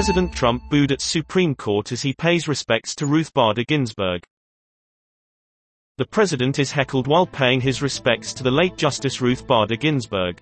President Trump booed at Supreme Court as he pays respects to Ruth Bader Ginsburg. The president is heckled while paying his respects to the late Justice Ruth Bader Ginsburg.